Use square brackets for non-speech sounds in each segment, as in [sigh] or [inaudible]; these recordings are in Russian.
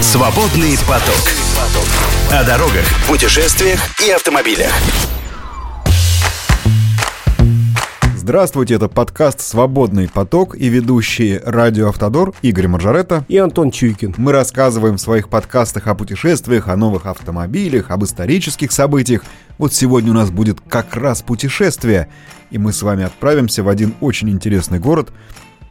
Свободный поток. О дорогах, путешествиях и автомобилях. Здравствуйте, это подкаст «Свободный поток» и ведущие «Радио Автодор» Игорь Маржарета и Антон Чуйкин. Мы рассказываем в своих подкастах о путешествиях, о новых автомобилях, об исторических событиях. Вот сегодня у нас будет как раз путешествие, и мы с вами отправимся в один очень интересный город.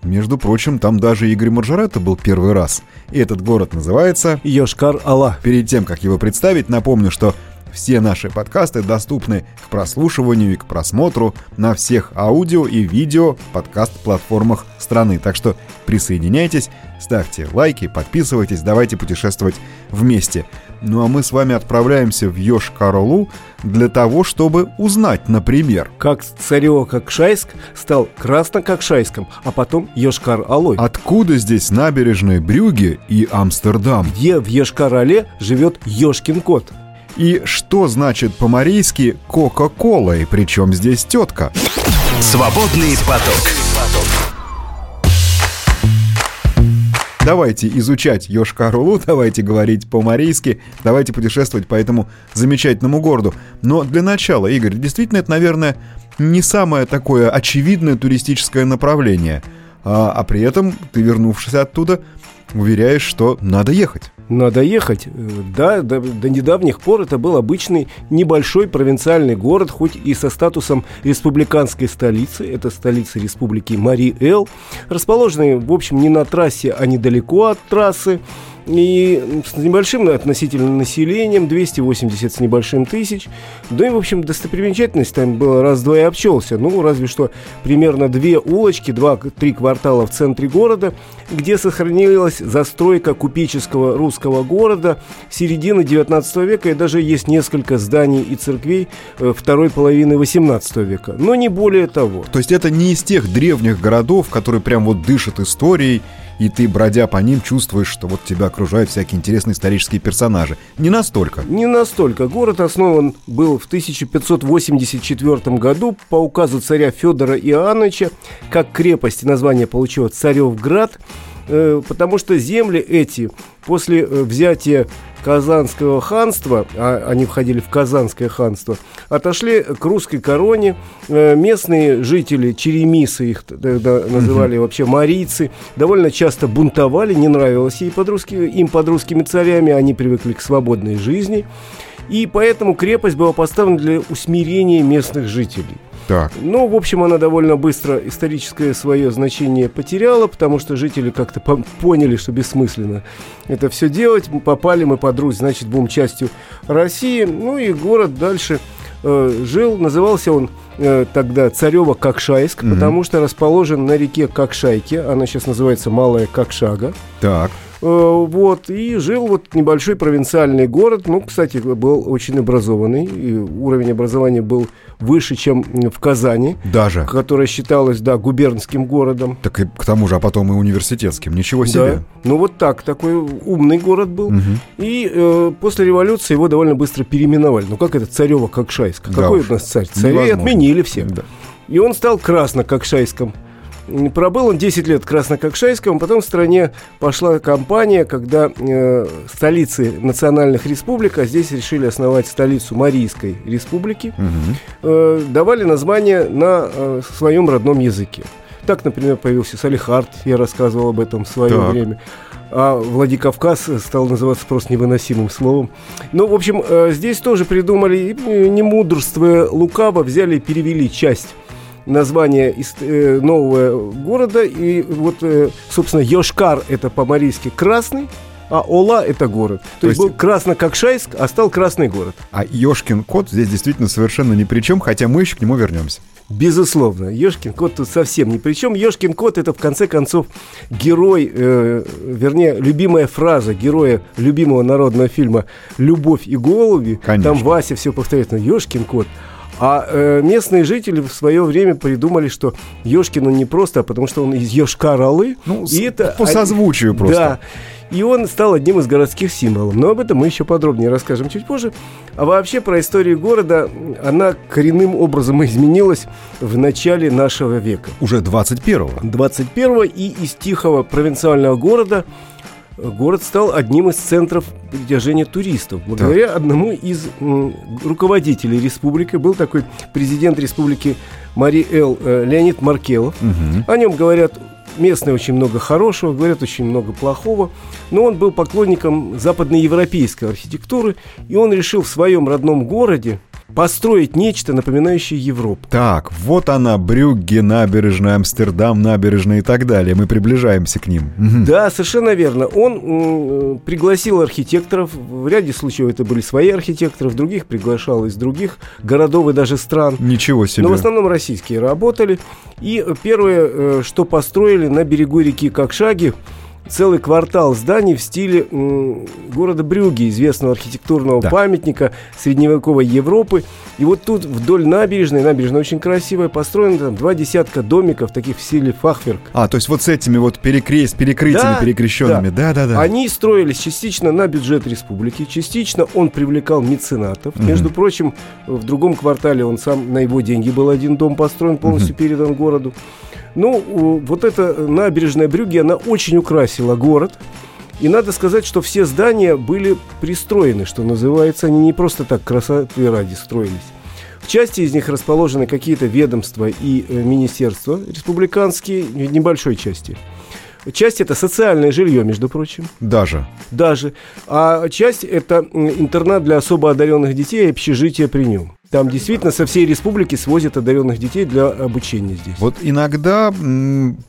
Между прочим, там даже Игорь Маржарета был первый раз. И этот город называется... Йошкар-Ала. Перед тем, как его представить, напомню, что все наши подкасты доступны к прослушиванию и к просмотру на всех аудио и видео подкаст-платформах страны. Так что присоединяйтесь, ставьте лайки, подписывайтесь, давайте путешествовать вместе. Ну а мы с вами отправляемся в Йошкар-Олу для того, чтобы узнать, например... Как Царево-Кокшайск стал Красно-Кокшайском, а потом Йошкар-Олой. Откуда здесь набережные Брюги и Амстердам? Где в Йошкар-Оле живет Ёшкин кот? И что значит по-марийски «Кока-кола» и причем здесь тетка? Свободный поток. Давайте изучать Йошкар-Олу, давайте говорить по-марийски, давайте путешествовать по этому замечательному городу. Но для начала, Игорь, действительно это, наверное, не самое такое очевидное туристическое направление. А, а при этом ты, вернувшись оттуда, уверяешь, что надо ехать. Надо ехать. Да, до, до недавних пор это был обычный небольшой провинциальный город, хоть и со статусом республиканской столицы. Это столица республики Мари-Эл, расположенный, в общем, не на трассе, а недалеко от трассы и с небольшим относительно населением, 280 с небольшим тысяч. Да и, в общем, достопримечательность там была раз-два и обчелся. Ну, разве что примерно две улочки, два-три квартала в центре города, где сохранилась застройка купеческого русского города середины 19 века, и даже есть несколько зданий и церквей э, второй половины 18 века. Но не более того. То есть это не из тех древних городов, которые прям вот дышат историей, и ты, бродя по ним, чувствуешь, что вот тебя окружают всякие интересные исторические персонажи. Не настолько. Не настолько. Город основан был в 1584 году по указу царя Федора Иоанновича, как крепость название получила Царевград, э, потому что земли эти после э, взятия Казанского ханства, а они входили в Казанское ханство, отошли к русской короне. Э, местные жители, черемисы их тогда называли вообще марийцы, довольно часто бунтовали, не нравилось ей под русски, им под русскими царями, они привыкли к свободной жизни. И поэтому крепость была поставлена для усмирения местных жителей. Так. Ну, в общем, она довольно быстро историческое свое значение потеряла, потому что жители как-то по поняли, что бессмысленно это все делать. Попали мы под Русь, значит, будем частью России. Ну и город дальше э, жил, назывался он э, тогда Царево Кокшайск, mm-hmm. потому что расположен на реке Кокшайке, она сейчас называется Малая Кокшага. Так. Э, вот, и жил вот небольшой провинциальный город, ну, кстати, был очень образованный, и уровень образования был выше, чем в Казани. Даже. Которая считалась, да, губернским городом. Так и к тому же, а потом и университетским. Ничего себе. Да. Ну вот так, такой умный город был. Угу. И э, после революции его довольно быстро переименовали. Ну как это Царева Кокшайск? Да Какой уж. у нас царь? Царей отменили всех. Да. И он стал Красно-Кокшайском. Пробыл он 10 лет в Краснококшайском, потом в стране пошла кампания, когда э, столицы национальных республик, а здесь решили основать столицу Марийской республики, угу. э, давали название на э, своем родном языке. Так, например, появился Салихард, я рассказывал об этом в свое так. время. А Владикавказ стал называться просто невыносимым словом. Ну, в общем, э, здесь тоже придумали, не мудрствуя лукаво, взяли и перевели часть название э, нового города. И вот, э, собственно, Йошкар это по-марийски красный, а Ола это город. То, То есть, есть был Красно-Кокшайск, а стал Красный город. А Ёшкин кот здесь действительно совершенно ни при чем, хотя мы еще к нему вернемся. Безусловно, Ёшкин кот тут совсем ни при чем. Ёшкин кот это в конце концов герой, э, вернее, любимая фраза героя любимого народного фильма «Любовь и голуби». Конечно. Там Вася все повторяет, но Ёшкин кот – а э, местные жители в свое время придумали, что Ёшкин он не просто, а потому что он из Йошкар-Олы. Ну, и это, по созвучию просто. Да. И он стал одним из городских символов. Но об этом мы еще подробнее расскажем чуть позже. А вообще про историю города, она коренным образом изменилась в начале нашего века. Уже 21-го. 21-го и из тихого провинциального города город стал одним из центров притяжения туристов. Благодаря так. одному из м, руководителей республики, был такой президент республики Мари Эл э, Леонид Маркелов. Угу. О нем говорят местные очень много хорошего, говорят очень много плохого. Но он был поклонником западноевропейской архитектуры, и он решил в своем родном городе построить нечто, напоминающее Европу. Так, вот она, Брюгге, набережная, Амстердам, набережная и так далее. Мы приближаемся к ним. Да, совершенно верно. Он м, пригласил архитекторов. В ряде случаев это были свои архитекторы, в других приглашал из других городов и даже стран. Ничего себе. Но в основном российские работали. И первое, э, что построили на берегу реки Кокшаги, целый квартал зданий в стиле м, города Брюги, известного архитектурного да. памятника средневековой Европы. И вот тут вдоль набережной, набережная очень красивая, построено там два десятка домиков, таких в стиле фахверк. А, то есть вот с этими вот перекре... с перекрытиями да, перекрещенными, да-да-да. Они строились частично на бюджет республики, частично он привлекал меценатов. Угу. Между прочим, в другом квартале он сам, на его деньги был один дом построен, полностью угу. передан городу. Ну, вот эта набережная Брюги, она очень украсила город. И надо сказать, что все здания были пристроены, что называется. Они не просто так красоты ради строились. В части из них расположены какие-то ведомства и э, министерства республиканские, в небольшой части. Часть это социальное жилье, между прочим. Даже. Даже. А часть это интернат для особо одаренных детей и общежитие при нем. Там действительно со всей республики свозят одаренных детей для обучения здесь. Вот иногда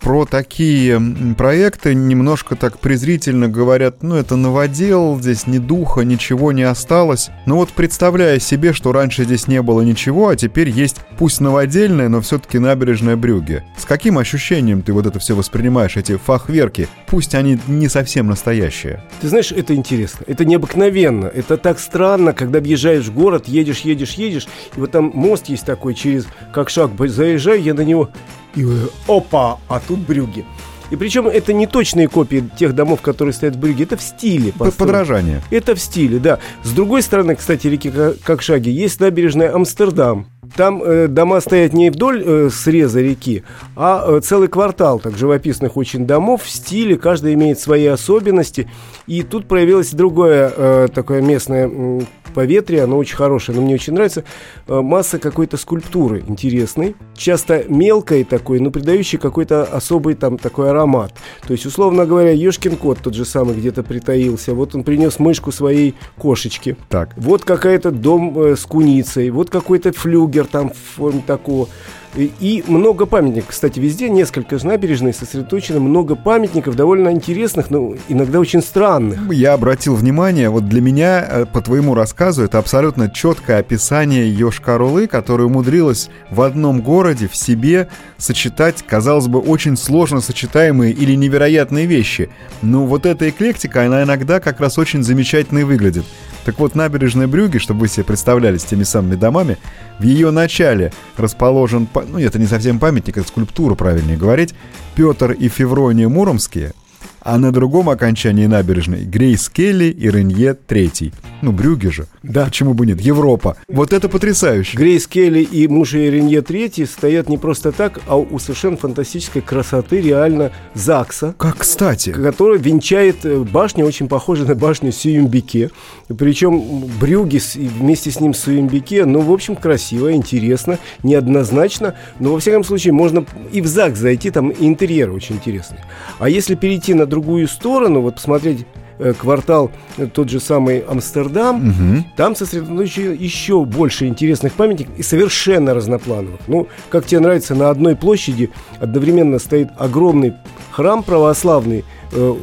про такие проекты немножко так презрительно говорят, ну это новодел, здесь ни духа, ничего не осталось. Но вот представляя себе, что раньше здесь не было ничего, а теперь есть пусть новодельная, но все-таки набережная Брюге. С каким ощущением ты вот это все воспринимаешь, эти фахверки? Пусть они не совсем настоящие. Ты знаешь, это интересно, это необыкновенно, это так странно, когда въезжаешь в город, едешь, едешь, едешь, и вот там мост есть такой, через как шаг заезжаю я на него, и опа, а тут брюги. И причем это не точные копии тех домов, которые стоят в Брюге, это в стиле. Построено. Подражание. Это в стиле, да. С другой стороны, кстати, реки Кокшаги есть набережная Амстердам. Там э, дома стоят не вдоль э, среза реки, а э, целый квартал так живописных очень домов в стиле, каждый имеет свои особенности. И тут проявилось другое э, такое местное э, поветрие, оно очень хорошее, но мне очень нравится. Э, масса какой-то скульптуры интересной, часто мелкой такой, но придающей какой-то особый там такой аромат. То есть, условно говоря, Ешкин кот тот же самый где-то притаился. Вот он принес мышку своей кошечки. Так. Вот какая-то дом э, с куницей, вот какой-то флюгер там в форме такого. И много памятников, кстати, везде несколько же набережной сосредоточено, много памятников довольно интересных, но иногда очень странных. Я обратил внимание, вот для меня, э, по твоему рассказу, это абсолютно четкое описание Йошкар-Олы, которая умудрилась в одном городе, в себе сочетать, казалось бы, очень сложно сочетаемые или невероятные вещи. Но вот эта эклектика, она иногда как раз очень замечательно и выглядит. Так вот, набережная Брюги, чтобы вы себе представляли с теми самыми домами, в ее начале расположен, ну это не совсем памятник, это скульптура, правильнее говорить, Петр и Феврония Муромские – а на другом окончании набережной Грейс Келли и Ренье Третий. Ну, Брюги же. Да. Почему бы нет? Европа. Вот это потрясающе. Грейс Келли и муж Ренье Третий стоят не просто так, а у совершенно фантастической красоты реально ЗАГСа. Как кстати. Который венчает э, башню, очень похожа на башню Сююмбике. Причем Брюги вместе с ним Сююмбике, ну, в общем, красиво, интересно, неоднозначно. Но, во всяком случае, можно и в ЗАГС зайти, там интерьер очень интересный. А если перейти на другую сторону, вот посмотреть э, квартал, э, тот же самый Амстердам, угу. там сосредоточено еще больше интересных памятников и совершенно разноплановых. Ну, как тебе нравится, на одной площади одновременно стоит огромный храм православный, э,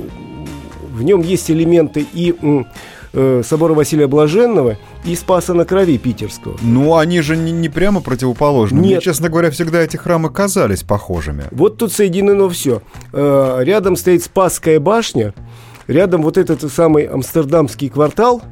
в нем есть элементы и э, собора Василия Блаженного и Спаса на Крови питерского. Ну, они же не, не прямо противоположны. Нет. Мне, честно говоря, всегда эти храмы казались похожими. Вот тут соединено все. Э, рядом стоит Спасская башня, рядом вот этот самый амстердамский квартал –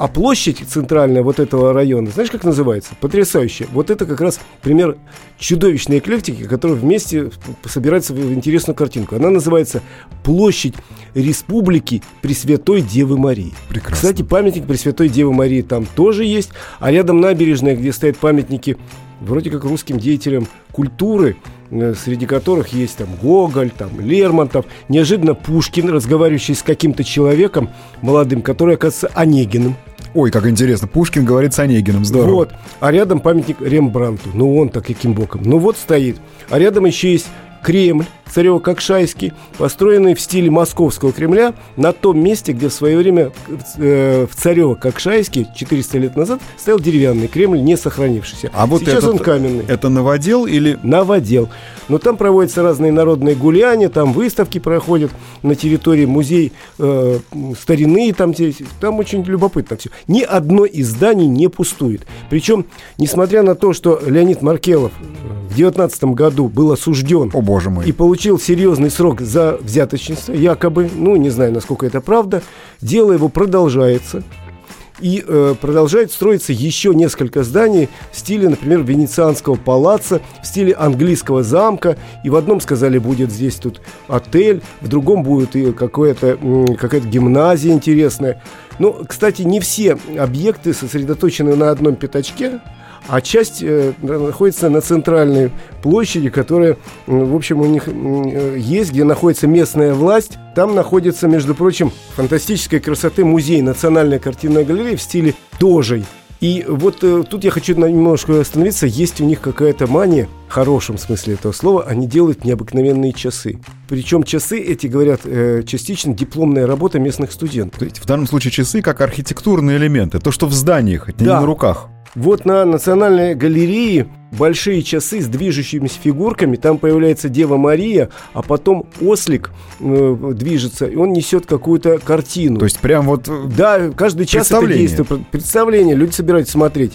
а площадь центральная вот этого района, знаешь, как называется? Потрясающе. Вот это как раз пример чудовищной эклектики, которая вместе собирается в интересную картинку. Она называется «Площадь Республики Пресвятой Девы Марии». Прекрасно. Кстати, памятник Пресвятой Девы Марии там тоже есть, а рядом набережная, где стоят памятники вроде как русским деятелям культуры, э, среди которых есть там Гоголь, там Лермонтов, неожиданно Пушкин, разговаривающий с каким-то человеком молодым, который оказывается Онегиным. Ой, как интересно, Пушкин говорит с Онегиным, здорово. Вот, а рядом памятник Рембранту. Ну, он так каким боком. Ну, вот стоит. А рядом еще есть Кремль Царево-Кокшайский, построенный в стиле московского Кремля на том месте, где в свое время э, в Царево-Кокшайске 400 лет назад стоял деревянный Кремль, не сохранившийся. А вот Сейчас этот, он каменный. Это новодел или... Новодел. Но там проводятся разные народные гуляния, там выставки проходят на территории музей э, старины, там, там очень любопытно все. Ни одно из зданий не пустует. Причем, несмотря на то, что Леонид Маркелов в 19 году был осужден О, боже мой. и получил серьезный срок за взяточничество, якобы, ну, не знаю, насколько это правда, дело его продолжается. И э, продолжает строиться еще несколько зданий в стиле, например, венецианского палаца, в стиле английского замка. И в одном сказали, будет здесь тут отель, в другом будет и какое-то, какая-то гимназия интересная. Ну, кстати, не все объекты сосредоточены на одном пятачке, а часть э, находится на центральной площади, которая, в общем, у них э, есть, где находится местная власть. Там находится, между прочим, фантастической красоты музей Национальная картинная галерея в стиле дожей. И вот э, тут я хочу немножко остановиться. Есть у них какая-то мания, в хорошем смысле этого слова, они делают необыкновенные часы. Причем часы эти, говорят, э, частично дипломная работа местных студентов. То есть в данном случае часы как архитектурные элементы. То, что в зданиях, это Да. не на руках. Вот на Национальной галерее большие часы с движущимися фигурками. Там появляется Дева Мария, а потом ослик э, движется, и он несет какую-то картину. То есть прям вот... э, Да, каждый час это действие. Пр- Представление, люди собираются смотреть.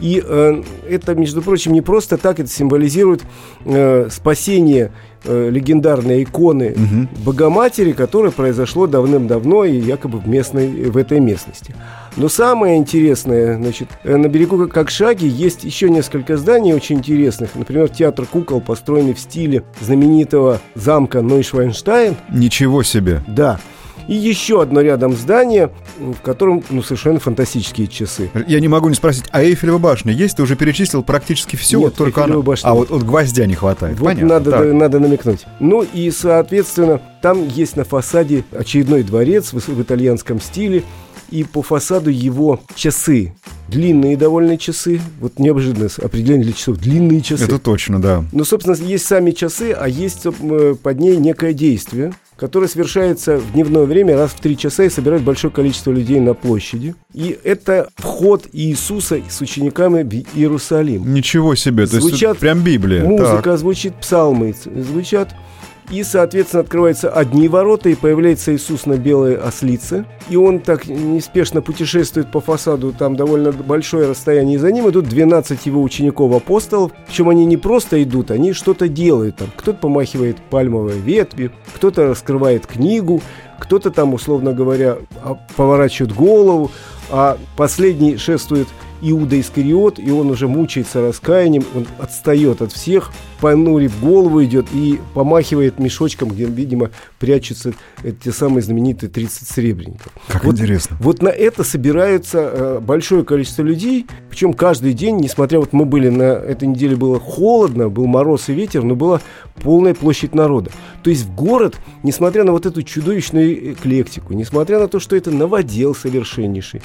И э, это, между прочим, не просто так, это символизирует э, спасение э, легендарной иконы Мгм. Богоматери, которое произошло давным-давно и якобы в, местной, в этой местности. Но самое интересное, значит, э, на берегу Кокшаги есть еще несколько зданий очень интересных. Например, театр кукол, построенный в стиле знаменитого замка Нойшвайнштайн. Ничего себе. Да. И еще одно рядом здание, в котором ну, совершенно фантастические часы. Я не могу не спросить, а Эйфелева башня есть? Ты уже перечислил практически все, Нет, только Эйфелевой она. башни А вот, вот гвоздя не хватает. Вот Понятно. надо, Так. надо намекнуть. Ну и, соответственно, там есть на фасаде очередной дворец в, в итальянском стиле. И по фасаду его часы. Длинные довольно часы. Вот неожиданное определение для часов. Длинные часы. Это точно, да. Ну, собственно, есть сами часы, а есть э, под ней некое действие, которое совершается в дневное время раз в три часа и собирает большое количество людей на площади. И это вход Иисуса с учениками в Иерусалим. Ничего себе. То есть Звучат прям Библия. Музыка, Так. звучит псалмы, звучат. И, соответственно, открываются одни ворота, и появляется Иисус на белой ослице. И он так неспешно путешествует по фасаду, там довольно большое расстояние. За ним идут 12 его учеников-апостолов. Причем они не просто идут, они что-то делают. Там кто-то помахивает пальмовой ветви, кто-то раскрывает книгу, кто-то там, условно говоря, а, поворачивает голову, а последний шествует Иуда Искариот, и он уже мучается раскаянием, он отстает от всех, понурив голову идет и помахивает мешочком, где, видимо, прячутся те самые знаменитые 30 сребреников. Как Вот- интересно. Вот на это собирается э, большое количество людей, причем каждый день, несмотря вот мы были на этой неделе было холодно, был мороз и ветер, но была полная площадь народа. То есть в город, несмотря на вот эту чудовищную эклектику, несмотря на то, что это новодел совершеннейший,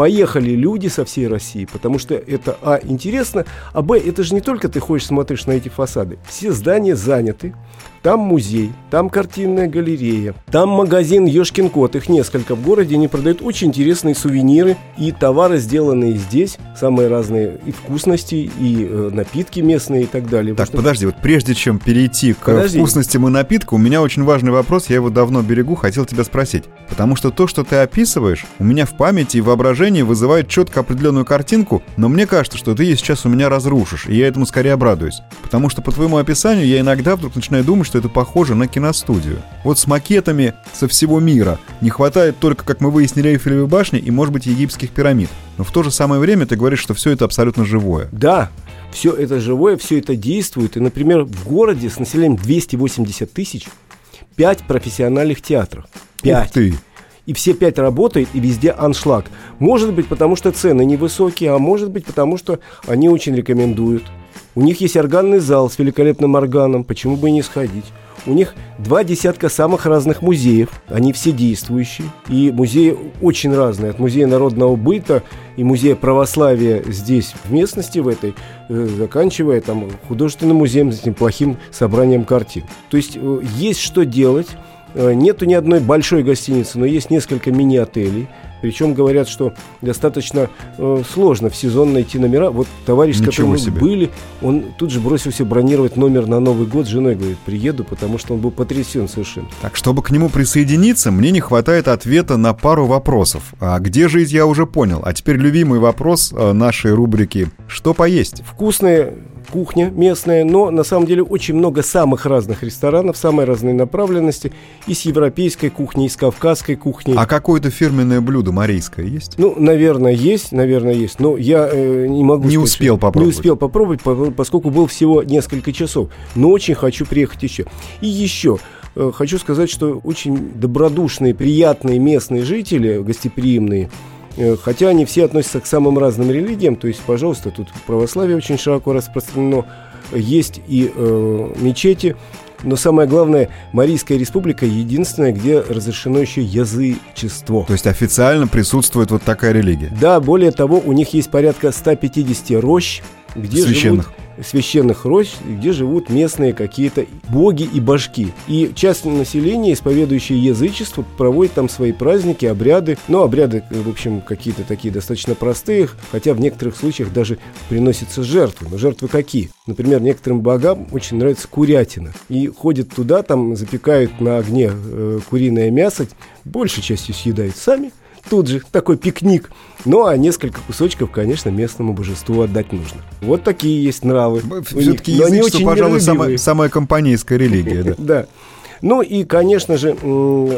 поехали люди со всей России, потому что это, а, интересно, а, б, это же не только ты ходишь, смотришь на эти фасады. Все здания заняты, там музей, там картинная галерея, там магазин Ёшкин Кот, их несколько в городе, они продают очень интересные сувениры и товары, сделанные здесь, самые разные и вкусности, и э, напитки местные и так далее. Так, Потому подожди, вот прежде чем перейти к Подожди. вкусностям и напитку, у меня очень важный вопрос, я его давно берегу, хотел тебя спросить. Потому что то, что ты описываешь, у меня в памяти и воображении вызывает четко определенную картинку, но мне кажется, что ты ее сейчас у меня разрушишь, и я этому скорее обрадуюсь. Потому что по твоему описанию я иногда вдруг начинаю думать, что это похоже на киностудию. Вот с макетами со всего мира. Не хватает только, как мы выяснили, Эйфелевой башни и, может быть, египетских пирамид. Но в то же самое время ты говоришь, что все это абсолютно живое. Да, все это живое, все это действует. И, например, в городе с населением 280 тысяч 5 профессиональных театров. Ух 5. ты! И все пять работает, и везде аншлаг. Может быть, потому что цены невысокие, а может быть, потому что они очень рекомендуют. У них есть органный зал с великолепным органом, почему бы и не сходить? У них два десятка самых разных музеев, они все действующие. И музеи очень разные, от музея народного быта и музея православия здесь, в местности в этой, э, заканчивая там художественным музеем с этим плохим собранием картин. То есть э, есть что делать. Э, нету ни одной большой гостиницы, но есть несколько мини-отелей. Причем говорят, что достаточно э, сложно в сезон найти номера. Вот товарищ, с которым мы себе. были, он тут же бросился бронировать номер на Новый год. С женой говорит, приеду, потому что он был потрясен совершенно. Так, чтобы к нему присоединиться, мне не хватает ответа на пару вопросов. А где жить, я уже понял. А теперь любимый вопрос э, нашей рубрики «Что поесть?» Вкусная кухня местная, но на самом деле очень много самых разных ресторанов, самой разной направленности. И с европейской кухней, и с кавказской кухней. А какое-то фирменное блюдо марийское есть? Ну, наверное, есть, наверное, есть. Но я э, не могу Не сказать, успел попробовать. Не успел попробовать, по- поскольку был всего несколько часов. Но очень хочу приехать еще. И еще э, хочу сказать, что очень добродушные, приятные местные жители, гостеприимные, Хотя они все относятся к самым разным религиям, то есть, пожалуйста, тут православие очень широко распространено, есть и э, мечети, но самое главное, Марийская республика единственная, где разрешено еще язычество. То есть официально присутствует вот такая религия? Да, более того, у них есть порядка 150 рощ, где Священных. живут священных рощ, где живут местные какие-то боги и башки. И часть населения, исповедующее язычество, проводит там свои праздники, обряды. Ну, обряды, в общем, какие-то такие достаточно простые, хотя в некоторых случаях даже приносятся жертвы. Но жертвы какие? Например, некоторым богам очень нравится курятина. И ходят туда, там запекают на огне э, куриное мясо, большей частью съедают сами, тут же такой пикник. Ну, а несколько кусочков, конечно, местному божеству отдать нужно. Вот такие есть нравы. Все-таки язычество, пожалуй, самая, самая компанейская религия, да. [laughs] Да. Ну и, конечно же,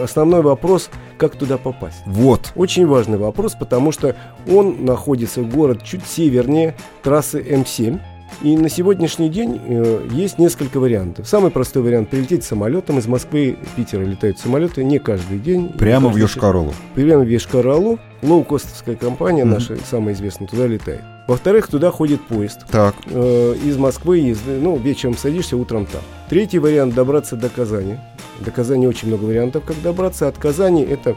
основной вопрос, как туда попасть. Вот. Очень важный вопрос, потому что он находится, город чуть севернее трассы М7. И на сегодняшний день э, есть несколько вариантов. Самый простой вариант прилететь самолетом. Из Москвы в Питер летают самолеты не каждый день. Прямо в Йошкар-Олу. Прямо в Ешкар-Олу. Лоукостовская компания Мгм. наша, самая известная, туда летает. Во-вторых, туда ходит поезд. Так, Э, из Москвы езды, ну, вечером садишься, утром там. Третий вариант добраться до Казани. До Казани очень много вариантов, как добраться. От Казани это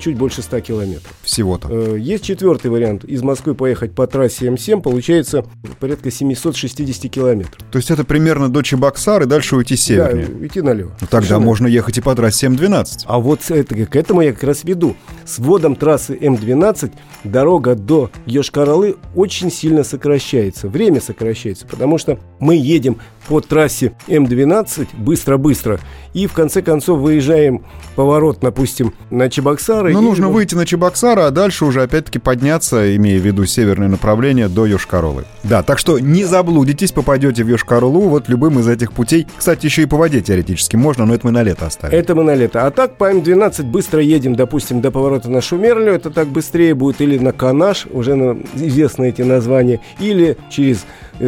чуть больше 100 километров. всего-то. Э, Есть четвертый вариант. Из Москвы поехать по трассе М7 получается порядка 760 километров. То есть это примерно до Чебоксар и дальше уйти севернее. Да, идти налево. Ну, тогда Совершенно можно ехать и по трассе М12. А вот это- к этому я как раз веду. С вводом трассы М12 дорога до Йошкар-Олы очень сильно сокращается. Время сокращается, потому что мы едем по трассе М12 быстро-быстро и в конце концов выезжаем поворот, допустим, на Чебоксары. Ну, нужно выйти на Чебоксары, а дальше уже опять-таки подняться, имея в виду северное направление, до Йошкар-Олы. Да, так что не заблудитесь, попадете в Йошкар-Олу вот любым из этих путей. Кстати, еще и по воде теоретически можно, но это мы на лето оставим. Это мы на лето. А так по М12 быстро едем, допустим, до поворота на Шумерлю, это так быстрее будет, или на Канаш, уже на- известны эти названия, или через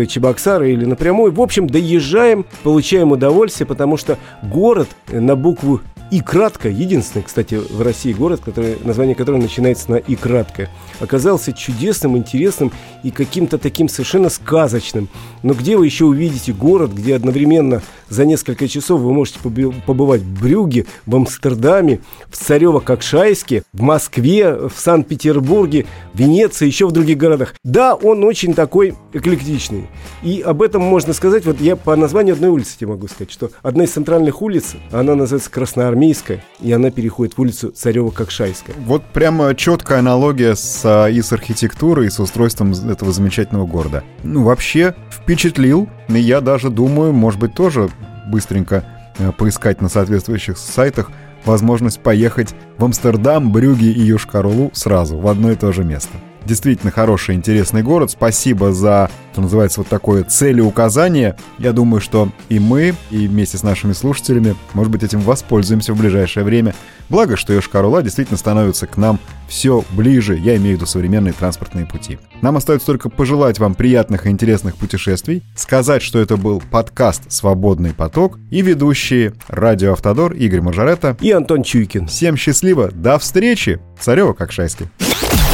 Чебоксары, или напрямую. В общем, доезжаем, получаем удовольствие, потому что город э, на букву И кратко, единственный, кстати, в России город, который, название которого начинается на И кратко, оказался чудесным, интересным и каким-то таким совершенно сказочным. Но где вы еще увидите город, где одновременно за несколько часов вы можете побывать в Брюге, в Амстердаме, в Царево-Кокшайске, в Москве, в Санкт-Петербурге, в Венеции, еще в других городах. Да, он очень такой эклектичный. И об этом можно сказать, вот я по названию одной улицы тебе могу сказать, что одна из центральных улиц, она называется Красноармейская, и она переходит в улицу Царево-Кокшайская. Вот прямо четкая аналогия с, а, и с архитектурой, и с устройством этого замечательного города. Ну, вообще, впечатлил. И я даже думаю, может быть, тоже быстренько э, поискать на соответствующих сайтах возможность поехать в Амстердам, Брюги и Юшкарулу сразу, в одно и то же место. Действительно хороший, интересный город. Спасибо за, что называется, вот такое целеуказание. Я думаю, что и мы, и вместе с нашими слушателями, может быть, этим воспользуемся в ближайшее время. Благо, что Йошкар-Ола действительно становится к нам все ближе, я имею в виду современные транспортные пути. Нам остается только пожелать вам приятных и интересных путешествий, сказать, что это был подкаст «Свободный поток» и ведущие радио «Автодор» Игорь Маржарета. И Антон Чуйкин. Всем счастливо, до встречи! Царева Кокшайский.